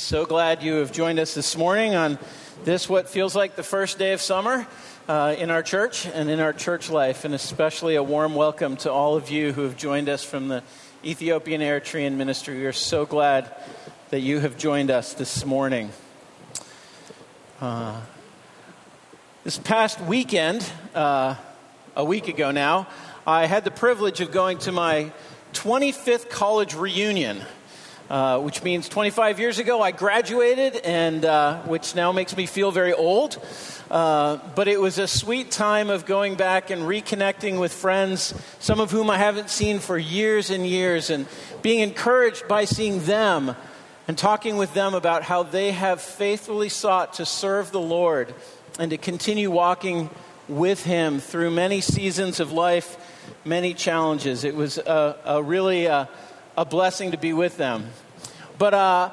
So glad you have joined us this morning on this, what feels like the first day of summer uh, in our church and in our church life, and especially a warm welcome to all of you who have joined us from the Ethiopian Eritrean Ministry. We are so glad that you have joined us this morning. Uh, this past weekend, uh, a week ago now, I had the privilege of going to my 25th college reunion. Uh, which means 25 years ago I graduated, and uh, which now makes me feel very old. Uh, but it was a sweet time of going back and reconnecting with friends, some of whom I haven't seen for years and years, and being encouraged by seeing them and talking with them about how they have faithfully sought to serve the Lord and to continue walking with Him through many seasons of life, many challenges. It was a, a really uh, a blessing to be with them. But uh,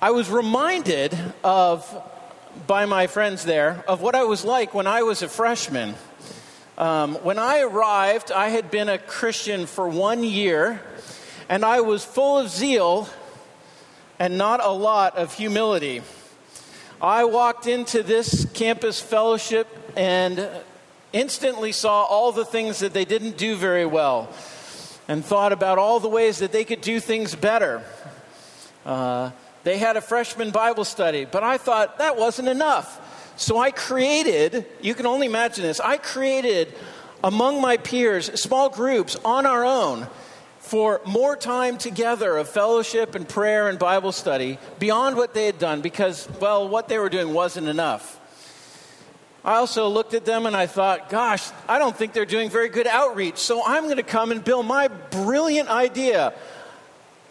I was reminded of, by my friends there, of what I was like when I was a freshman. Um, when I arrived, I had been a Christian for one year, and I was full of zeal and not a lot of humility. I walked into this campus fellowship and instantly saw all the things that they didn't do very well and thought about all the ways that they could do things better. Uh, they had a freshman Bible study, but I thought that wasn't enough. So I created, you can only imagine this, I created among my peers small groups on our own for more time together of fellowship and prayer and Bible study beyond what they had done because, well, what they were doing wasn't enough. I also looked at them and I thought, gosh, I don't think they're doing very good outreach, so I'm going to come and build my brilliant idea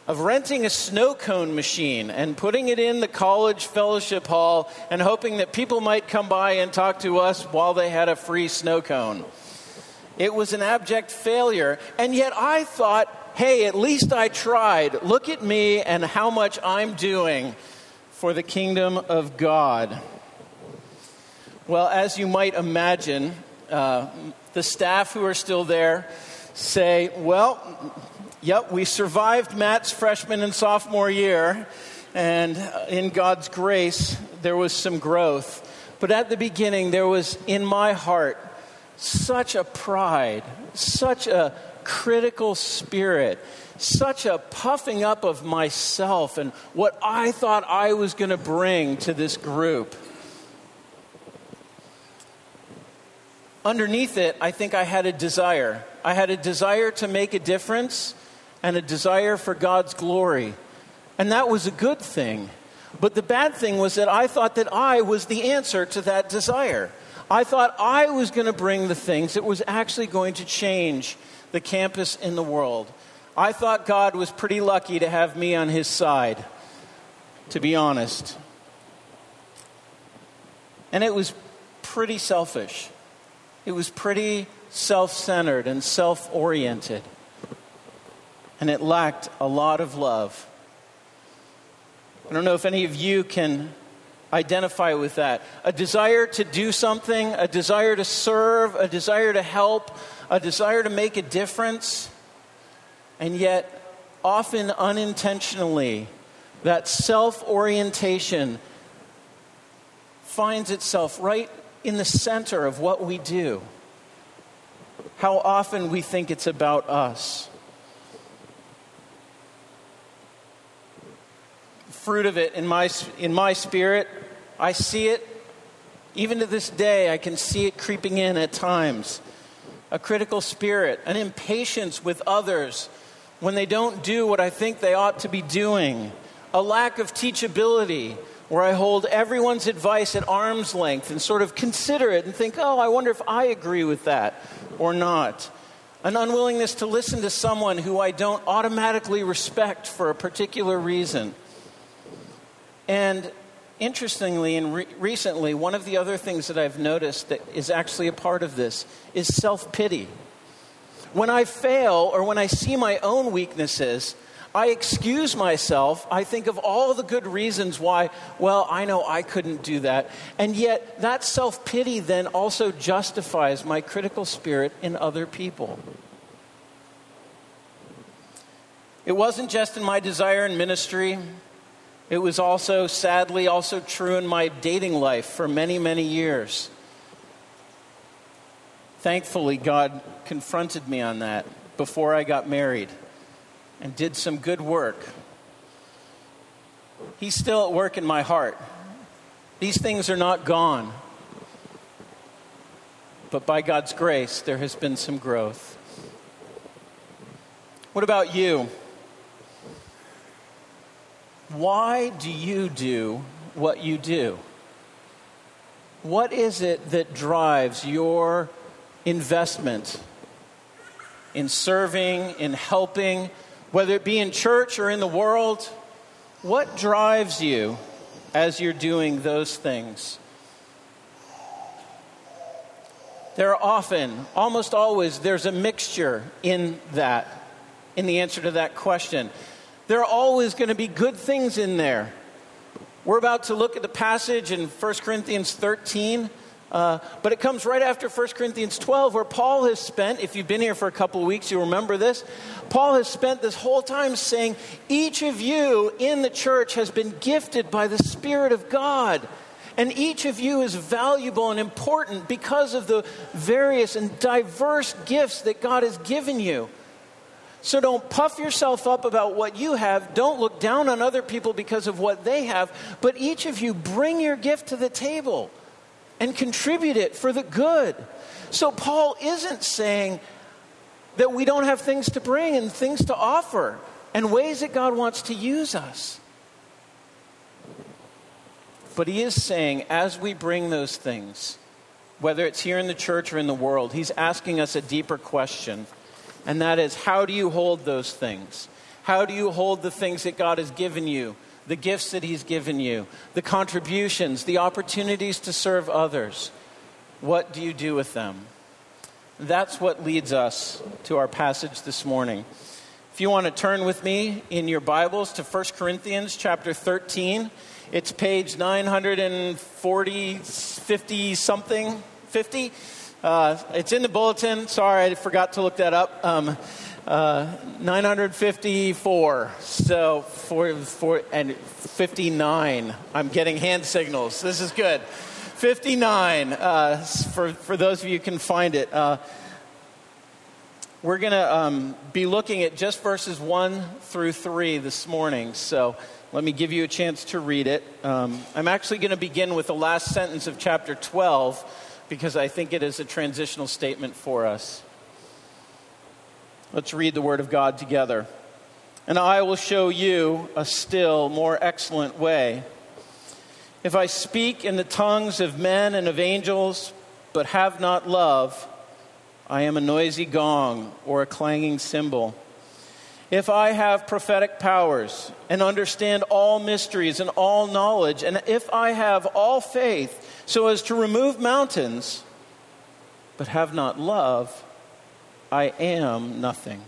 of renting a snow cone machine and putting it in the college fellowship hall and hoping that people might come by and talk to us while they had a free snow cone. It was an abject failure, and yet I thought, hey, at least I tried. Look at me and how much I'm doing for the kingdom of God. Well, as you might imagine, uh, the staff who are still there say, well, yep, we survived Matt's freshman and sophomore year, and in God's grace, there was some growth. But at the beginning, there was in my heart such a pride, such a critical spirit, such a puffing up of myself and what I thought I was going to bring to this group. Underneath it, I think I had a desire. I had a desire to make a difference and a desire for God's glory. And that was a good thing. But the bad thing was that I thought that I was the answer to that desire. I thought I was going to bring the things that was actually going to change the campus in the world. I thought God was pretty lucky to have me on his side, to be honest. And it was pretty selfish. It was pretty self centered and self oriented. And it lacked a lot of love. I don't know if any of you can identify with that. A desire to do something, a desire to serve, a desire to help, a desire to make a difference. And yet, often unintentionally, that self orientation finds itself right in the center of what we do. How often we think it's about us. Fruit of it in my, in my spirit, I see it. Even to this day, I can see it creeping in at times. A critical spirit, an impatience with others when they don't do what I think they ought to be doing, a lack of teachability, where I hold everyone's advice at arm's length and sort of consider it and think, oh, I wonder if I agree with that or not. An unwillingness to listen to someone who I don't automatically respect for a particular reason. And interestingly and re- recently, one of the other things that I've noticed that is actually a part of this is self pity. When I fail or when I see my own weaknesses, I excuse myself. I think of all the good reasons why, well, I know I couldn't do that. And yet, that self pity then also justifies my critical spirit in other people. It wasn't just in my desire in ministry, It was also, sadly, also true in my dating life for many, many years. Thankfully, God confronted me on that before I got married and did some good work. He's still at work in my heart. These things are not gone. But by God's grace, there has been some growth. What about you? Why do you do what you do? What is it that drives your investment in serving, in helping, whether it be in church or in the world? What drives you as you're doing those things? There are often, almost always, there's a mixture in that, in the answer to that question. There are always going to be good things in there. We're about to look at the passage in 1 Corinthians 13 uh, but it comes right after 1 Corinthians 12, where Paul has spent, if you've been here for a couple weeks, you remember this. Paul has spent this whole time saying, Each of you in the church has been gifted by the Spirit of God. And each of you is valuable and important because of the various and diverse gifts that God has given you. So don't puff yourself up about what you have. Don't look down on other people because of what they have. But each of you bring your gift to the table and contribute it for the good. So Paul isn't saying that we don't have things to bring and things to offer and ways that God wants to use us. But he is saying, as we bring those things, whether it's here in the church or in the world, he's asking us a deeper question. And that is, how do you hold those things? How do you hold the things that God has given you the gifts that He's given you, the contributions, the opportunities to serve others. What do you do with them? That's what leads us to our passage this morning. If you want to turn with me in your Bibles to 1 Corinthians chapter 13, it's page 940, 50 something, 50. Uh, it's in the bulletin. Sorry, I forgot to look that up. Um, uh, 954. So for, for and 59. I'm getting hand signals. This is good. 59. Uh, for for those of you who can find it. Uh, we're going to um, be looking at just verses 1 through 3 this morning. So let me give you a chance to read it. Um, I'm actually going to begin with the last sentence of chapter 12 because I think it is a transitional statement for us. Let's read the Word of God together. And I will show you a still more excellent way. If I speak in the tongues of men and of angels, but have not love, I am a noisy gong or a clanging cymbal. If I have prophetic powers and understand all mysteries and all knowledge, and if I have all faith so as to remove mountains, but have not love, I am nothing.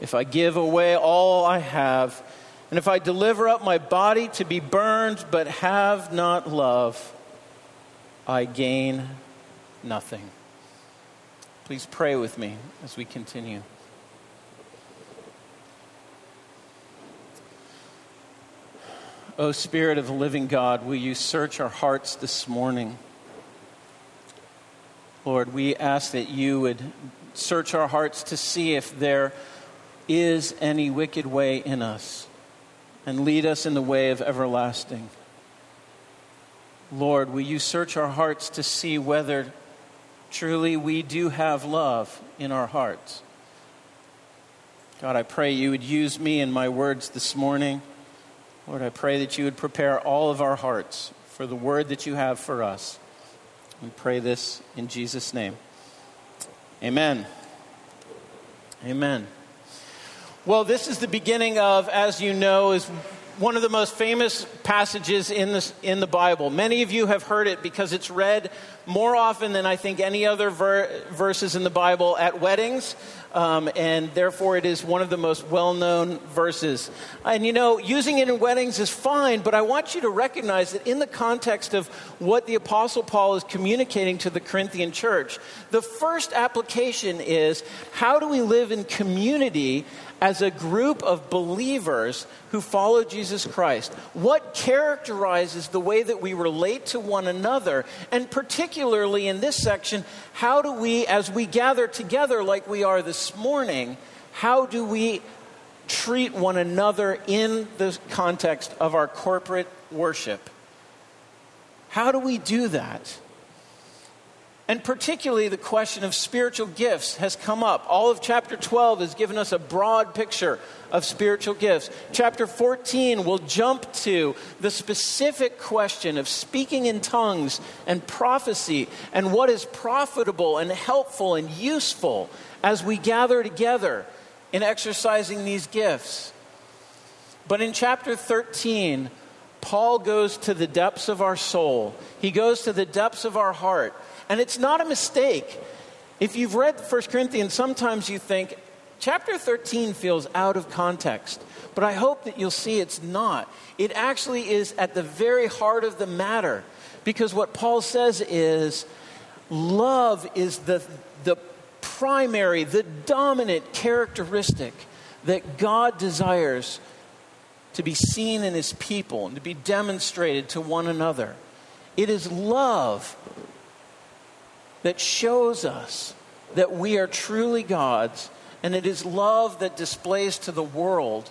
If I give away all I have, and if I deliver up my body to be burned but have not love, I gain nothing. Please pray with me as we continue. O Spirit of the living God, will you search our hearts this morning? Lord, we ask that you would search our hearts to see if there is any wicked way in us and lead us in the way of everlasting. Lord, will you search our hearts to see whether truly we do have love in our hearts? God, I pray you would use me in my words this morning. Lord, I pray that you would prepare all of our hearts for the word that you have for us. We pray this in Jesus' name. Amen. Amen. Well, this is the beginning of, as you know, is one of the most famous passages in, this, in the Bible. Many of you have heard it because it's read more often than I think any other ver- verses in the Bible at weddings. um, and therefore it is one of the most well known verses. And you know, using it in weddings is fine, but I want you to recognize that in the context of what the Apostle Paul is communicating to the Corinthian church, the first application is how do we live in community as a group of believers who follow Jesus Christ? What characterizes the way that we relate to one another? And particularly in this section, how do we, as we gather together like we are this morning, how do we treat one another in the context of our corporate worship? How do we do that? And particularly the question of spiritual gifts has come up. All of chapter 12 has given us a broad picture of spiritual gifts. Chapter 14 will jump to the specific question of speaking in tongues and prophecy and what is profitable and helpful and useful as we gather together in exercising these gifts. But in chapter 13, Paul goes to the depths of our soul, he goes to the depths of our heart and it's not a mistake. If you've read 1 Corinthians, sometimes you think, chapter 13 feels out of context. But I hope that you'll see it's not. It actually is at the very heart of the matter. Because what Paul says is love is the, the primary, the dominant characteristic that God desires to be seen in his people and to be demonstrated to one another. It is love that shows us that we are truly God's, and it is love that displays to the world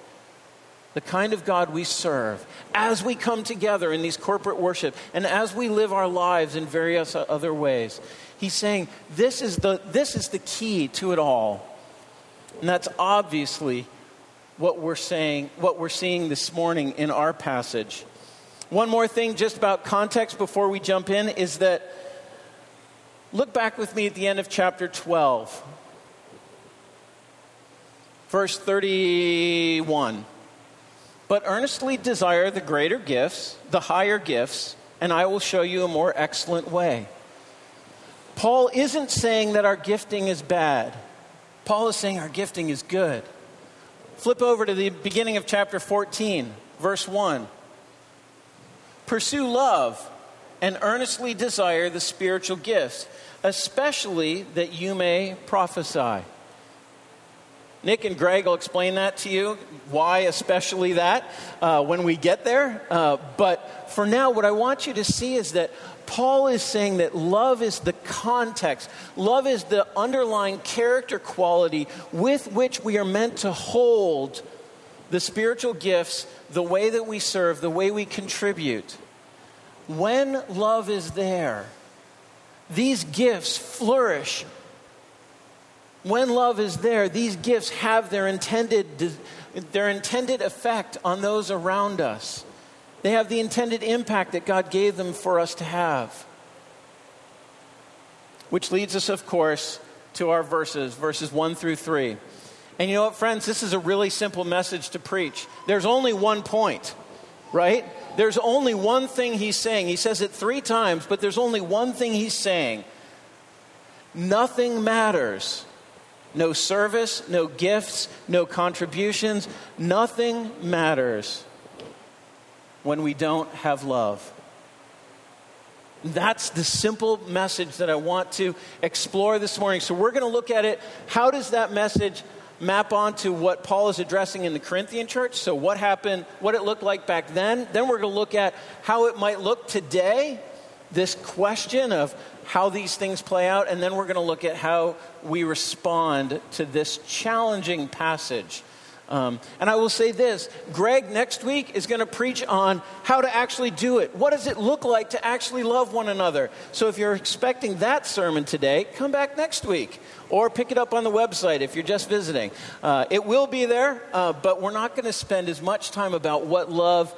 the kind of God we serve as we come together in these corporate worship and as we live our lives in various other ways. He's saying this is the, this is the key to it all. And that's obviously what we're saying, what we're seeing this morning in our passage. One more thing just about context before we jump in is that Look back with me at the end of chapter 12, verse 31. But earnestly desire the greater gifts, the higher gifts, and I will show you a more excellent way. Paul isn't saying that our gifting is bad. Paul is saying our gifting is good. Flip over to the beginning of chapter 14, verse 1. Pursue love and earnestly desire the spiritual gifts especially that you may prophesy. Nick and Greg will explain that to you, why especially that, uh, when we get there. Uh, but for now, what I want you to see is that Paul is saying that love is the context, love is the underlying character quality with which we are meant to hold the spiritual gifts, the way that we serve, the way we contribute. When love is there, these gifts flourish. When love is there, these gifts have their intended, their intended effect on those around us. They have the intended impact that God gave them for us to have. Which leads us, of course, to our verses, verses 1 through 3. And you know what, friends? This is a really simple message to preach. There's only one point, right? There's only one thing he's saying. He says it three times, but there's only one thing he's saying. Nothing matters. No service, no gifts, no contributions. Nothing matters when we don't have love. That's the simple message that I want to explore this morning. So, we're going to look at it. How does that message map onto what Paul is addressing in the Corinthian church. So, what happened, what it looked like back then. Then, we're going to look at how it might look today, this question of how these things play out. And then, we're going to look at how we respond to this challenging passage um, and I will say this Greg next week is going to preach on how to actually do it. What does it look like to actually love one another? So if you're expecting that sermon today, come back next week or pick it up on the website if you're just visiting. Uh, it will be there, uh, but we're not going to spend as much time about what love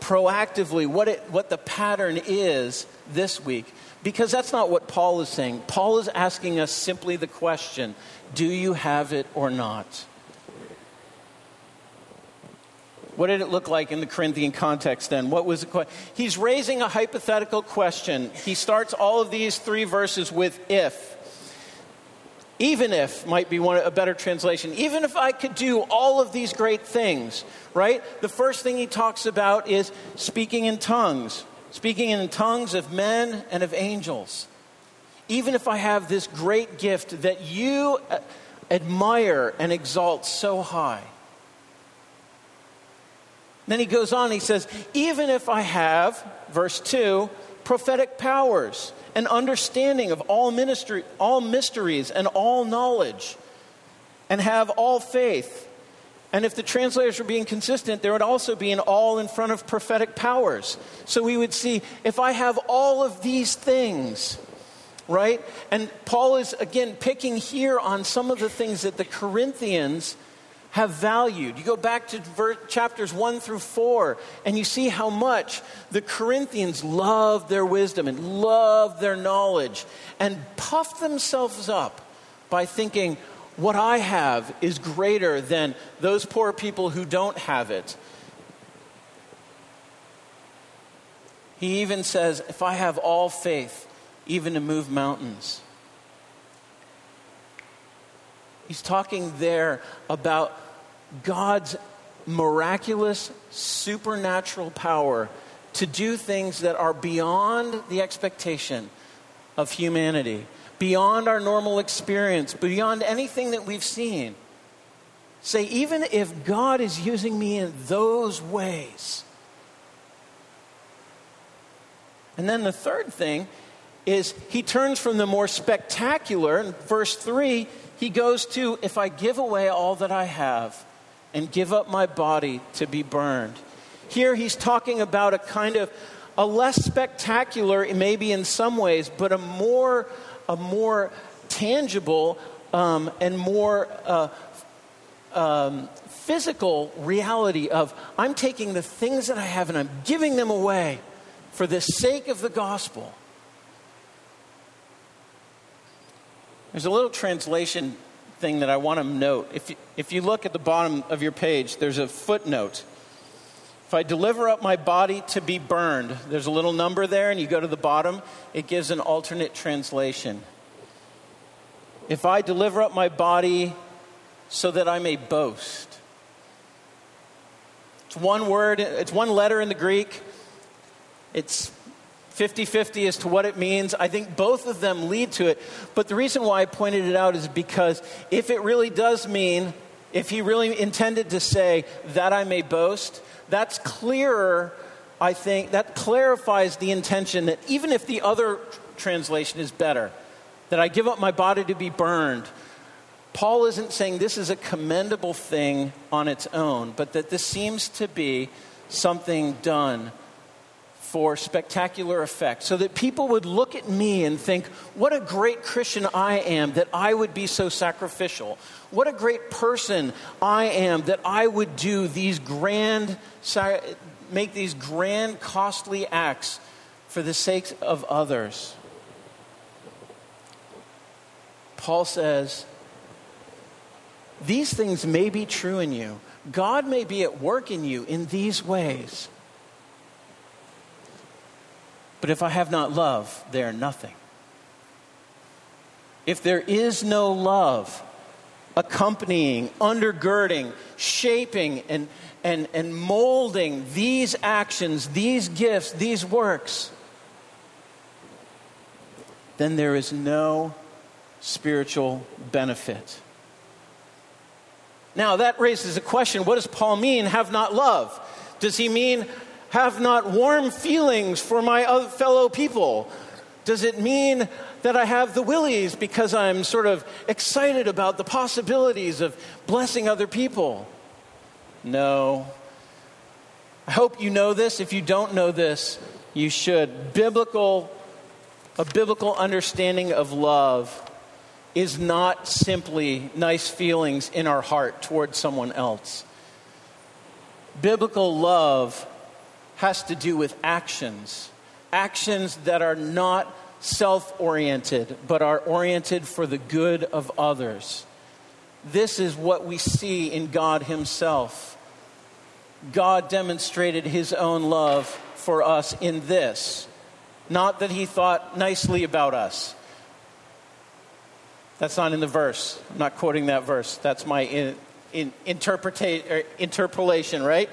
proactively, what, it, what the pattern is this week, because that's not what Paul is saying. Paul is asking us simply the question do you have it or not? What did it look like in the Corinthian context then? What was the He's raising a hypothetical question. He starts all of these three verses with if. even if might be one, a better translation, even if I could do all of these great things, right? The first thing he talks about is speaking in tongues, speaking in tongues of men and of angels. Even if I have this great gift that you uh, admire and exalt so high. Then he goes on, he says, even if I have, verse 2, prophetic powers and understanding of all ministry, all mysteries and all knowledge, and have all faith. And if the translators were being consistent, there would also be an all in front of prophetic powers. So we would see if I have all of these things, right? And Paul is again picking here on some of the things that the Corinthians have valued. You go back to chapters 1 through 4, and you see how much the Corinthians loved their wisdom and loved their knowledge and puffed themselves up by thinking, what I have is greater than those poor people who don't have it. He even says, if I have all faith, even to move mountains. He's talking there about God's miraculous, supernatural power to do things that are beyond the expectation of humanity, beyond our normal experience, beyond anything that we've seen. Say, even if God is using me in those ways. And then the third thing is he turns from the more spectacular, in verse 3, he goes to, if I give away all that I have and give up my body to be burned. Here he's talking about a kind of a less spectacular, maybe in some ways, but a more, a more tangible um, and more uh, um, physical reality of I'm taking the things that I have and I'm giving them away for the sake of the gospel. There's a little translation thing that I want to note. If you, if you look at the bottom of your page, there's a footnote. If I deliver up my body to be burned, there's a little number there, and you go to the bottom, it gives an alternate translation. If I deliver up my body so that I may boast. It's one word, it's one letter in the Greek. It's 50 50 as to what it means. I think both of them lead to it. But the reason why I pointed it out is because if it really does mean, if he really intended to say, that I may boast, that's clearer, I think. That clarifies the intention that even if the other translation is better, that I give up my body to be burned, Paul isn't saying this is a commendable thing on its own, but that this seems to be something done for spectacular effect, so that people would look at me and think, what a great Christian I am that I would be so sacrificial. What a great person I am that I would do these grand, make these grand, costly acts for the sake of others. Paul says, these things may be true in you. God may be at work in you in these ways. But if I have not love, they are nothing. If there is no love accompanying, undergirding, shaping, and, and, and molding these actions, these gifts, these works, then there is no spiritual benefit. Now, that raises a question what does Paul mean, have not love? Does he mean have not warm feelings for my fellow people? Does it mean that I have the willies because I'm sort of excited about the possibilities of blessing other people? No. I hope you know this. If you don't know this, you should. Biblical, a biblical understanding of love is not simply nice feelings in our heart towards someone else. Biblical love has to do with actions. Actions that are not self oriented, but are oriented for the good of others. This is what we see in God Himself. God demonstrated His own love for us in this. Not that He thought nicely about us, That's not in the verse. I'm not quoting that verse. That's my in, in, interpreta- interpolation, right?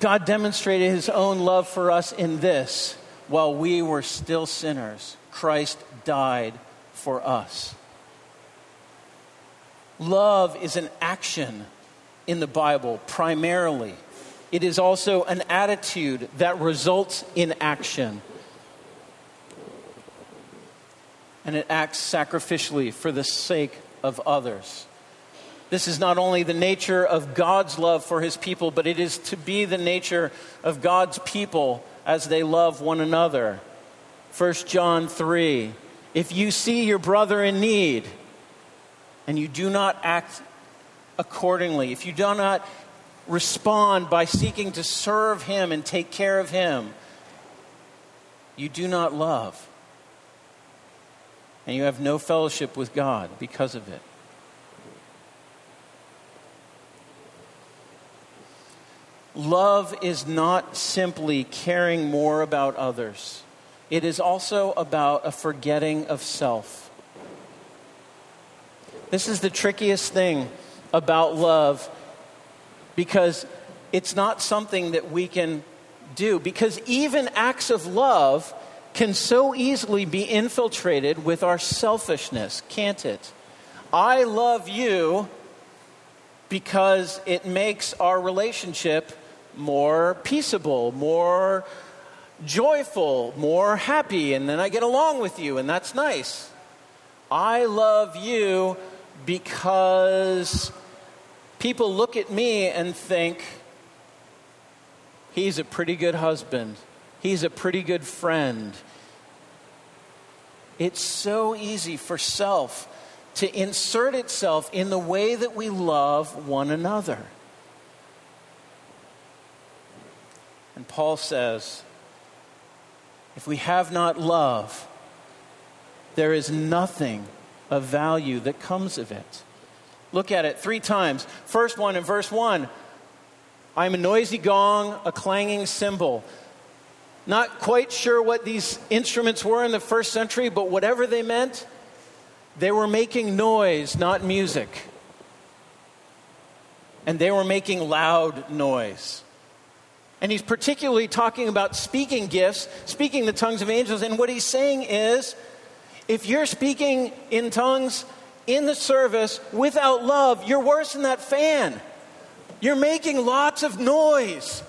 God demonstrated his own love for us in this while we were still sinners, Christ died for us. Love is an action in the Bible primarily. It is also an attitude that results in action. And it acts sacrificially for the sake of others. This is not only the nature of God's love for his people, but it is to be the nature of God's people as they love one another. 1 John 3 If you see your brother in need and you do not act accordingly, if you do not respond by seeking to serve him and take care of him, you do not love. And you have no fellowship with God because of it. Love is not simply caring more about others, it is also about a forgetting of self. This is the trickiest thing about love because it's not something that we can do. Because even acts of love can so easily be infiltrated with our selfishness, can't it? I love you because it makes our relationship more peaceable, more joyful, more happy, and then I get along with you, and that's nice. I love you because people look at me and think, he's a pretty good husband, he's a pretty good friend. It's so easy for self to insert itself in the way that we love one another. And Paul says, if we have not love, there is nothing of value that comes of it. Look at it three times. First one in verse 1 I'm a noisy gong, a clanging cymbal. Not quite sure what these instruments were in the first century, but whatever they meant, they were making noise, not music. And they were making loud noise. And he's particularly talking about speaking gifts, speaking the tongues of angels. And what he's saying is if you're speaking in tongues in the service without love, you're worse than that fan. You're making lots of noise.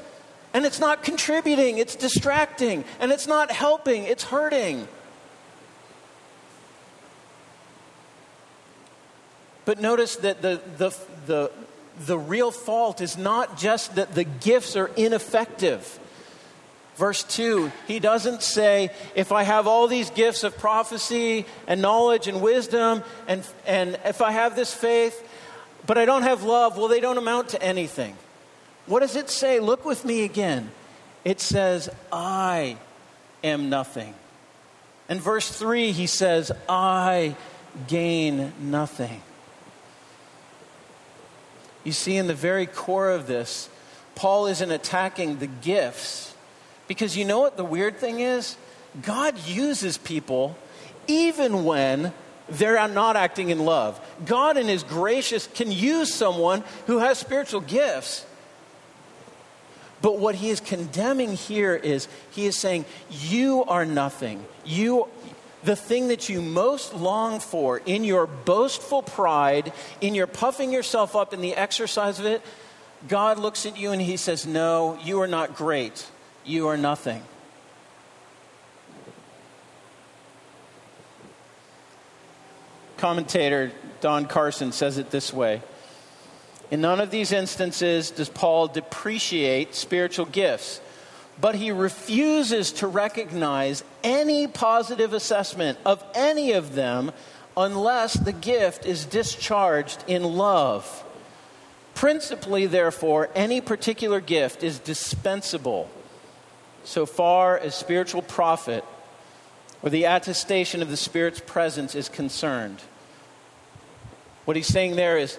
And it's not contributing, it's distracting. And it's not helping, it's hurting. But notice that the, the, the, the real fault is not just that the gifts are ineffective. Verse 2, he doesn't say, if I have all these gifts of prophecy and knowledge and wisdom, and, and if I have this faith, but I don't have love, well, they don't amount to anything. What does it say? Look with me again. It says, I am nothing. In verse 3, he says, I gain nothing. You see, in the very core of this, Paul isn't attacking the gifts. Because you know what the weird thing is? God uses people even when they're not acting in love. God, in His gracious, can use someone who has spiritual gifts. But what he is condemning here is he is saying, You are nothing. You, the thing that you most long for in your boastful pride, in your puffing yourself up in the exercise of it, God looks at you and he says, No, you are not great. You are nothing. Commentator Don Carson says it this way In none of these instances does Paul depreciate spiritual gifts but he refuses to recognize any positive assessment of any of them unless the gift is discharged in love. Principally, therefore, any particular gift is dispensable so far as spiritual profit or the attestation of the Spirit's presence is concerned. What he's saying there is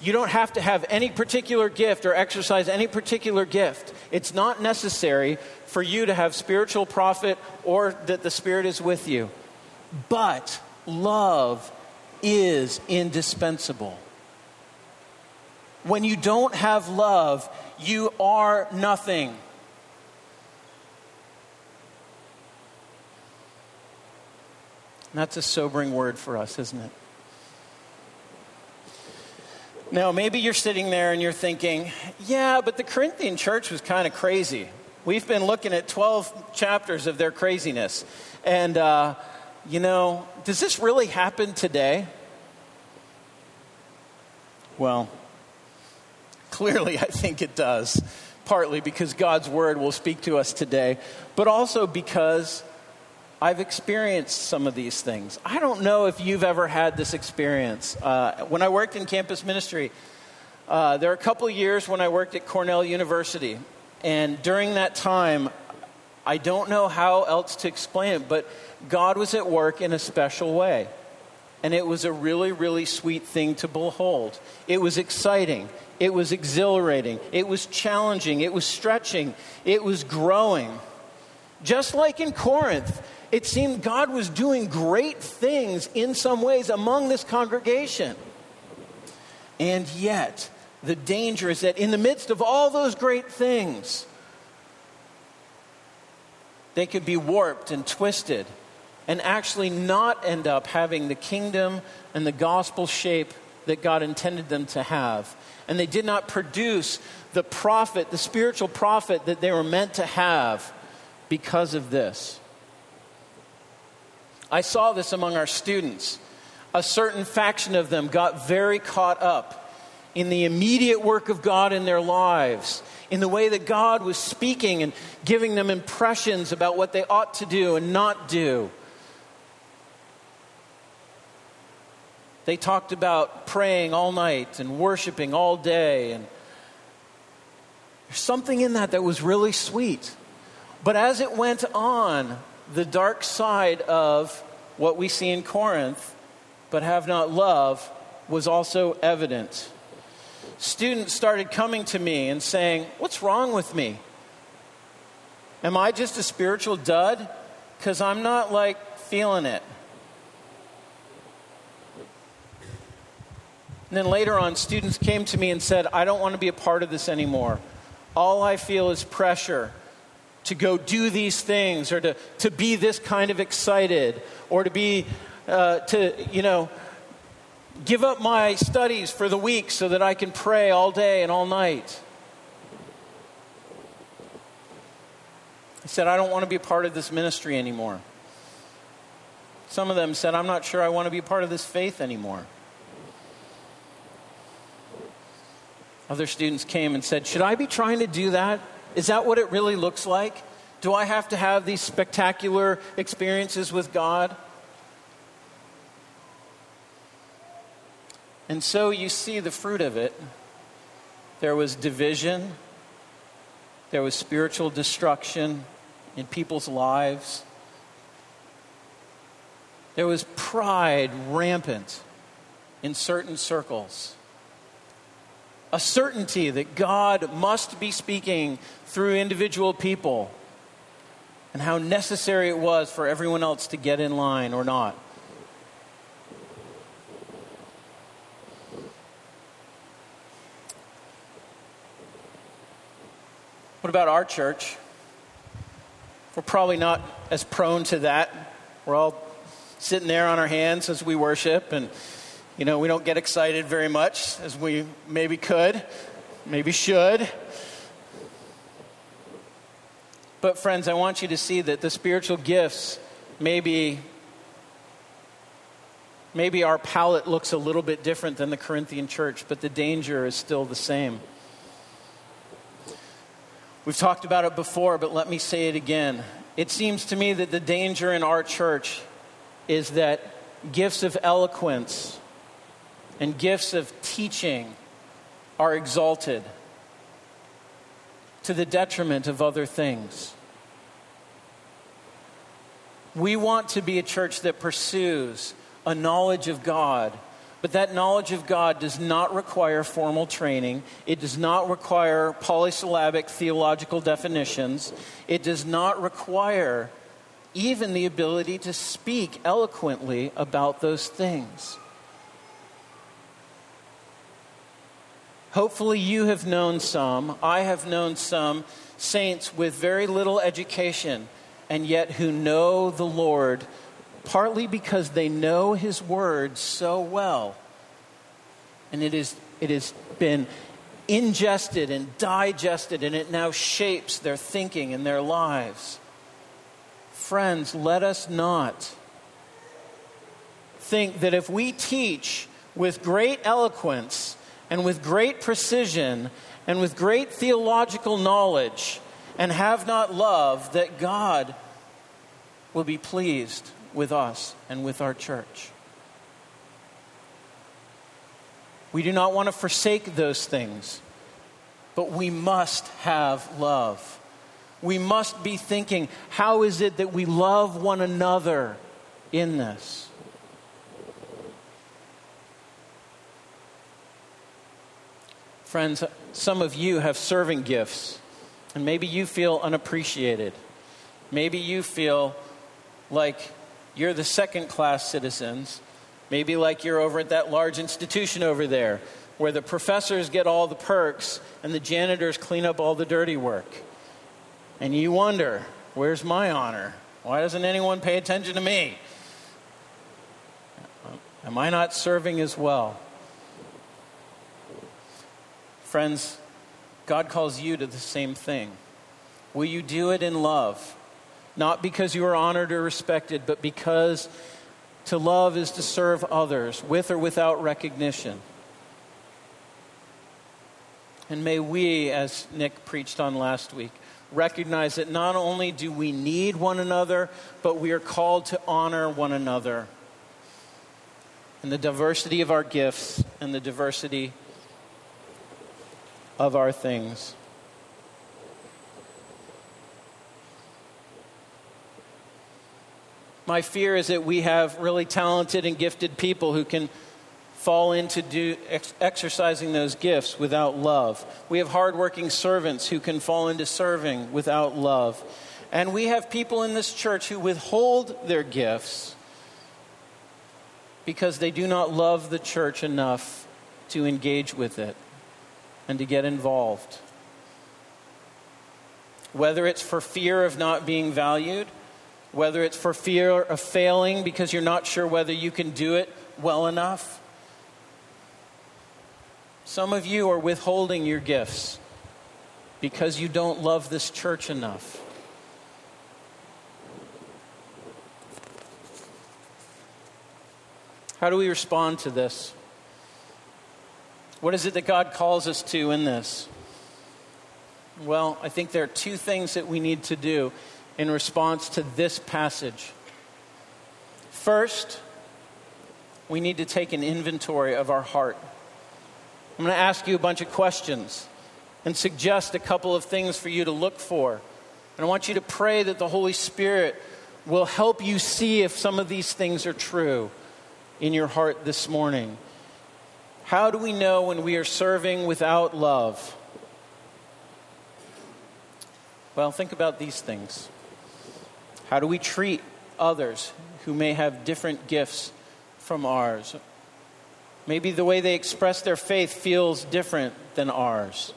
you don't have to have any particular gift or exercise any particular gift. It's not necessary for you to have spiritual profit or that the Spirit is with you. But love is indispensable. When you don't have love, you are nothing. that's a sobering word for us, isn't it? Now, maybe you're sitting there and you're thinking, yeah, but the Corinthian church was kind of crazy. We've been looking at 12 chapters of their craziness. And, uh, you know, does this really happen today? Well, clearly I think it does. Partly because God's word will speak to us today, but also because I've experienced some of these things. I don't know if you've ever had this experience. Uh, when I worked in campus ministry, uh, there are a couple years when I worked at Cornell University. And during that time, I don't know how else to explain it, but God was at work in a special way. And it was a really, really sweet thing to behold. It was exciting. It was exhilarating. It was challenging. It was stretching. It was growing. Just like in Corinth, it seemed God was doing great things in some ways among this congregation. And yet, the danger is that in the midst of all those great things, they could be warped and twisted and actually not end up having the kingdom and the gospel shape that God intended them to have. And they did not produce the profit, the spiritual profit that they were meant to have because of this. I saw this among our students. A certain faction of them got very caught up in the immediate work of God in their lives, in the way that God was speaking and giving them impressions about what they ought to do and not do. They talked about praying all night and worshiping all day. And there's something in that that was really sweet. But as it went on, the dark side of what we see in Corinth, but have not love, was also evident. Students started coming to me and saying, What's wrong with me? Am I just a spiritual dud? Because I'm not like feeling it. And then later on, students came to me and said, I don't want to be a part of this anymore. All I feel is pressure to go do these things or to, to be this kind of excited or to be, uh, to, you know, give up my studies for the week so that I can pray all day and all night. I said, I don't want to be a part of this ministry anymore. Some of them said, I'm not sure I want to be a part of this faith anymore. Other students came and said, Should I be trying to do that? Is that what it really looks like? Do I have to have these spectacular experiences with God? And so you see the fruit of it. There was division, there was spiritual destruction in people's lives, there was pride rampant in certain circles a certainty that God must be speaking through individual people, and how necessary it was for everyone else to get in line or not. What about our church? We're probably not as prone to that. We're all sitting there on our hands as we worship and you know, we don't get excited very much as we maybe could, maybe should. But, friends, I want you to see that the spiritual gifts maybe maybe our palette looks a little bit different than the Corinthian church, but the danger is still the same. We've talked about it before, but let me say it again. It seems to me that the danger in our church is that gifts of eloquence and gifts of teaching are exalted to the detriment of other things. We want to be a church that pursues a knowledge of God, but that knowledge of God does not require formal training. It does not require polysyllabic theological definitions. It does not require even the ability to speak eloquently about those things. Hopefully, you have known some. I have known some saints with very little education and yet who know the Lord, partly because they know His Word so well. And it, is, it has been ingested and digested, and it now shapes their thinking and their lives. Friends, let us not think that if we teach with great eloquence and with great precision and with great theological knowledge and have not love, that God will be pleased with us and with our church. We do not want to forsake those things, but we must have love. We must be thinking, how is it that we love one another in this? Friends, some of you have serving gifts, and maybe you feel unappreciated. Maybe you feel like you're the second class citizens, maybe like you're over at that large institution over there where the professors get all the perks and the janitors clean up all the dirty work. And you wonder, where's my honor? Why doesn't anyone pay attention to me? Am I not serving as well? Friends, God calls you to the same thing. Will you do it in love? Not because you are honored or respected, but because to love is to serve others with or without recognition. And may we, as Nick preached on last week, recognize that not only do we need one another, but we are called to honor one another. And the diversity of our gifts and the diversity of our things. My fear is that we have really talented and gifted people who can fall into do, ex- exercising those gifts without love. We have hardworking servants who can fall into serving without love. And we have people in this church who withhold their gifts because they do not love the church enough to engage with it and to get involved. Whether it's for fear of not being valued, whether it's for fear of failing because you're not sure whether you can do it well enough. Some of you are withholding your gifts because you don't love this church enough. How do we respond to this? What is it that God calls us to in this? Well, I think there are two things that we need to do in response to this passage. First, we need to take an inventory of our heart. I'm going to ask you a bunch of questions and suggest a couple of things for you to look for. And I want you to pray that the Holy Spirit will help you see if some of these things are true in your heart this morning. How do we know when we are serving without love? Well, think about these things. How do we treat others who may have different gifts from ours? Maybe the way they express their faith feels different than ours.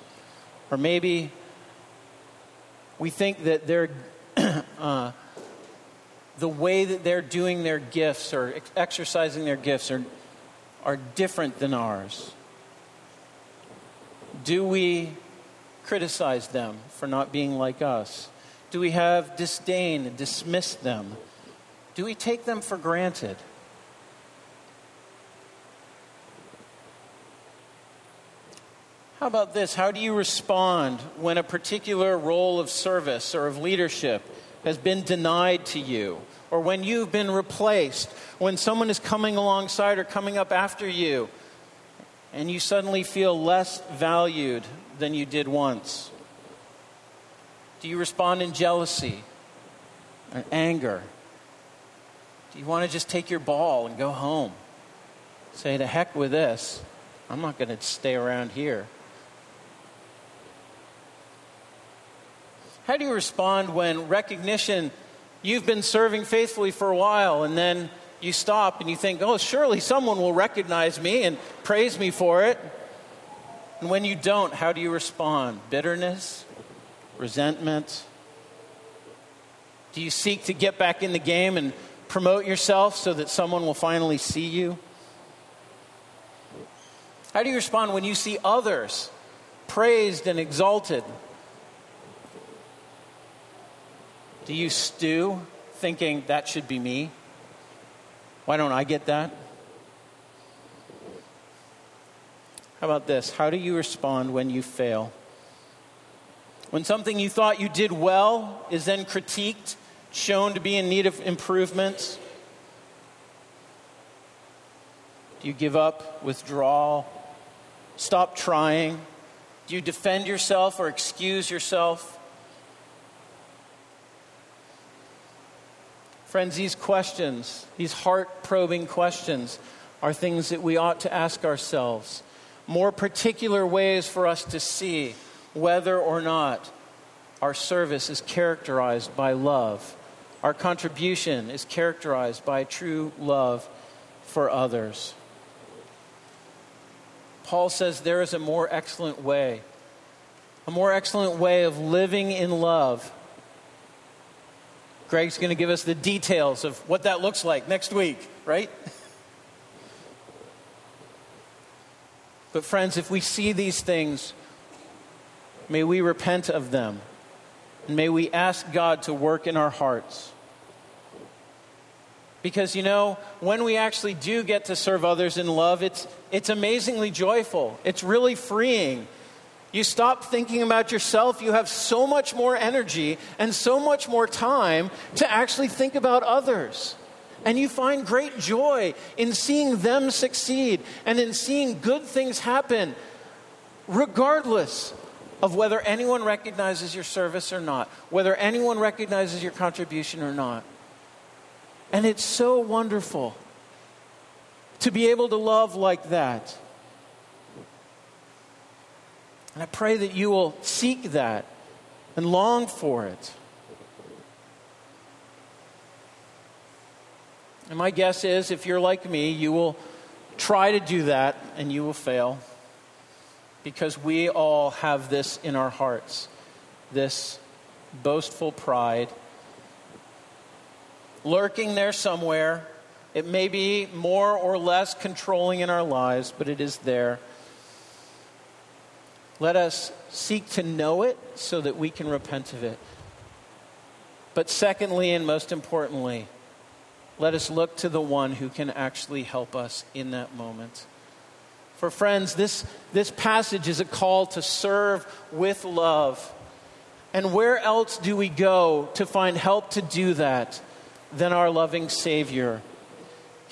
Or maybe we think that they're, uh, the way that they're doing their gifts or ex- exercising their gifts are are different than ours? Do we criticize them for not being like us? Do we have disdain dismiss them? Do we take them for granted? How about this? How do you respond when a particular role of service or of leadership has been denied to you? Or when you've been replaced, when someone is coming alongside or coming up after you, and you suddenly feel less valued than you did once? Do you respond in jealousy or anger? Do you want to just take your ball and go home? Say, to heck with this. I'm not going to stay around here. How do you respond when recognition you've been serving faithfully for a while and then you stop and you think, oh, surely someone will recognize me and praise me for it. And when you don't, how do you respond? Bitterness? Resentment? Do you seek to get back in the game and promote yourself so that someone will finally see you? How do you respond when you see others praised and exalted? Do you stew thinking that should be me? Why don't I get that? How about this? How do you respond when you fail? When something you thought you did well is then critiqued, shown to be in need of improvements? do you give up, withdraw, stop trying? Do you defend yourself or excuse yourself? Friends, these questions, these heart probing questions, are things that we ought to ask ourselves. More particular ways for us to see whether or not our service is characterized by love, our contribution is characterized by true love for others. Paul says there is a more excellent way, a more excellent way of living in love Greg's going to give us the details of what that looks like next week, right? But, friends, if we see these things, may we repent of them. And may we ask God to work in our hearts. Because, you know, when we actually do get to serve others in love, it's, it's amazingly joyful. It's really freeing. You stop thinking about yourself. You have so much more energy and so much more time to actually think about others. And you find great joy in seeing them succeed and in seeing good things happen, regardless of whether anyone recognizes your service or not, whether anyone recognizes your contribution or not. And it's so wonderful to be able to love like that. And I pray that you will seek that and long for it. And my guess is if you're like me, you will try to do that and you will fail because we all have this in our hearts this boastful pride lurking there somewhere. It may be more or less controlling in our lives, but it is there. Let us seek to know it so that we can repent of it. But secondly, and most importantly, let us look to the one who can actually help us in that moment. For friends, this, this passage is a call to serve with love. And where else do we go to find help to do that than our loving Savior?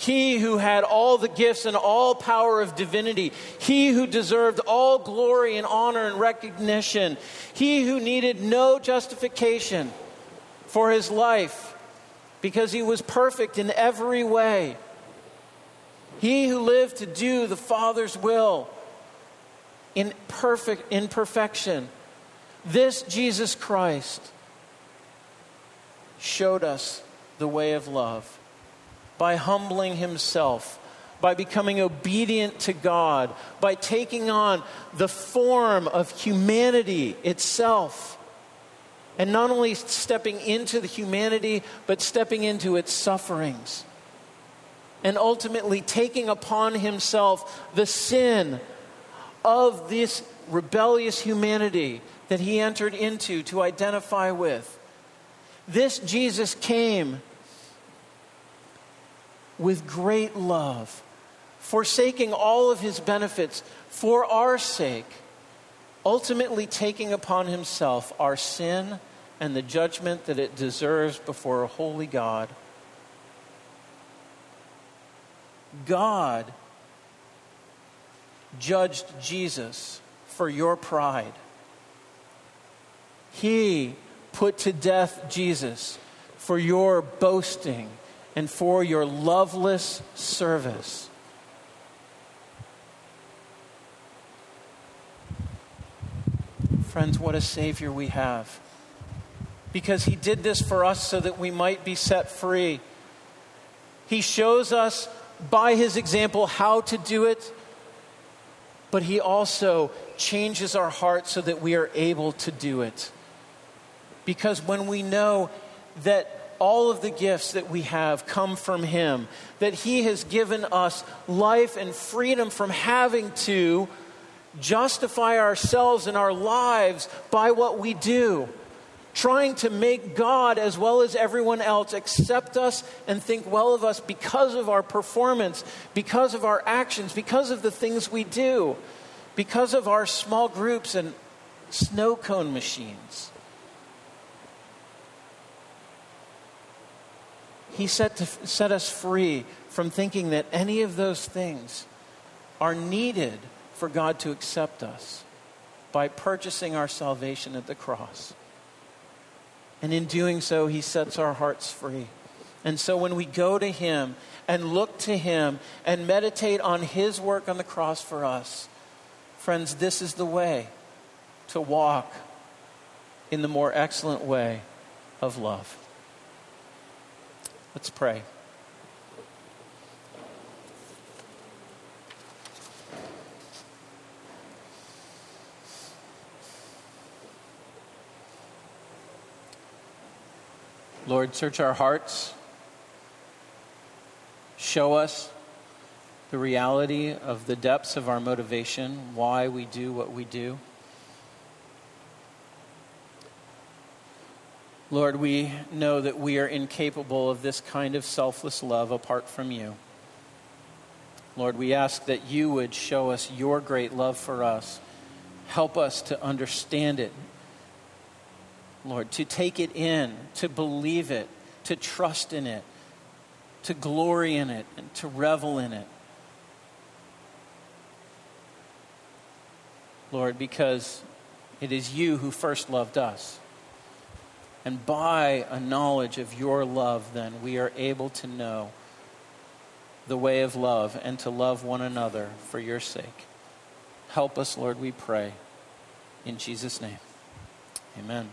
He who had all the gifts and all power of divinity. He who deserved all glory and honor and recognition. He who needed no justification for his life because he was perfect in every way. He who lived to do the Father's will in perfect in perfection. This Jesus Christ showed us the way of love by humbling himself, by becoming obedient to God, by taking on the form of humanity itself. And not only stepping into the humanity, but stepping into its sufferings. And ultimately taking upon himself the sin of this rebellious humanity that he entered into to identify with. This Jesus came with great love, forsaking all of his benefits for our sake, ultimately taking upon himself our sin and the judgment that it deserves before a holy God. God judged Jesus for your pride. He put to death Jesus for your boasting and for your loveless service. Friends, what a Savior we have. Because He did this for us so that we might be set free. He shows us by His example how to do it, but He also changes our hearts so that we are able to do it. Because when we know that all of the gifts that we have come from Him, that He has given us life and freedom from having to justify ourselves and our lives by what we do, trying to make God as well as everyone else accept us and think well of us because of our performance, because of our actions, because of the things we do, because of our small groups and snow cone machines. He set, to, set us free from thinking that any of those things are needed for God to accept us by purchasing our salvation at the cross. And in doing so, He sets our hearts free. And so when we go to Him and look to Him and meditate on His work on the cross for us, friends, this is the way to walk in the more excellent way of love. Let's pray. Lord, search our hearts. Show us the reality of the depths of our motivation, why we do what we do. Lord, we know that we are incapable of this kind of selfless love apart from you. Lord, we ask that you would show us your great love for us. Help us to understand it. Lord, to take it in, to believe it, to trust in it, to glory in it, and to revel in it. Lord, because it is you who first loved us. And by a knowledge of your love, then, we are able to know the way of love and to love one another for your sake. Help us, Lord, we pray. In Jesus' name, amen.